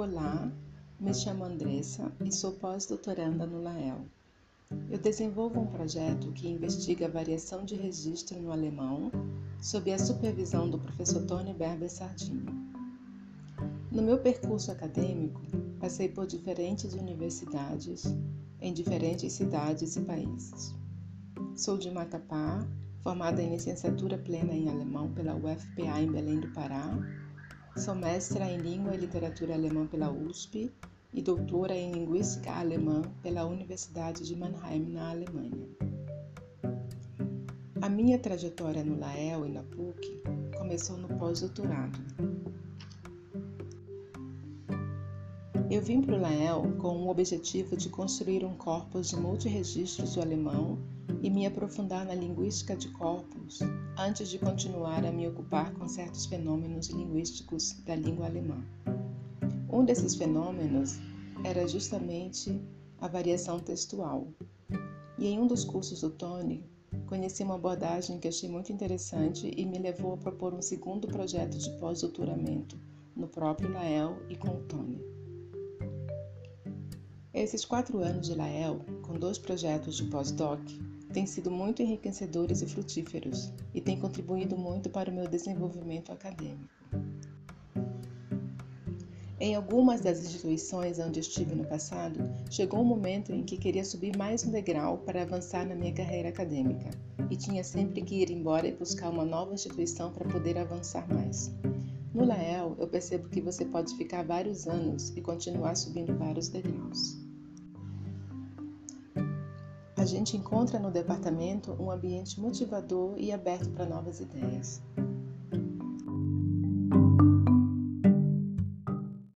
Olá, me chamo Andressa e sou pós-doutoranda no LAEL. Eu desenvolvo um projeto que investiga a variação de registro no alemão sob a supervisão do professor Tony Berber Sardinha. No meu percurso acadêmico, passei por diferentes universidades em diferentes cidades e países. Sou de Macapá, formada em licenciatura plena em alemão pela UFPA em Belém do Pará. Sou mestra em língua e literatura alemã pela USP e doutora em linguística alemã pela Universidade de Mannheim, na Alemanha. A minha trajetória no LAEL e na PUC começou no pós-doutorado. Eu vim para o LAEL com o objetivo de construir um corpus de multiregistros do alemão e me aprofundar na linguística de corpos antes de continuar a me ocupar com certos fenômenos linguísticos da língua alemã. Um desses fenômenos era justamente a variação textual. E em um dos cursos do Tony, conheci uma abordagem que achei muito interessante e me levou a propor um segundo projeto de pós-doutoramento no próprio Lael e com o Tony. Esses quatro anos de Lael, com dois projetos de pós-doc, têm sido muito enriquecedores e frutíferos e têm contribuído muito para o meu desenvolvimento acadêmico. Em algumas das instituições onde estive no passado, chegou um momento em que queria subir mais um degrau para avançar na minha carreira acadêmica e tinha sempre que ir embora e buscar uma nova instituição para poder avançar mais. No Lael, eu percebo que você pode ficar vários anos e continuar subindo vários degraus. A gente encontra no departamento um ambiente motivador e aberto para novas ideias.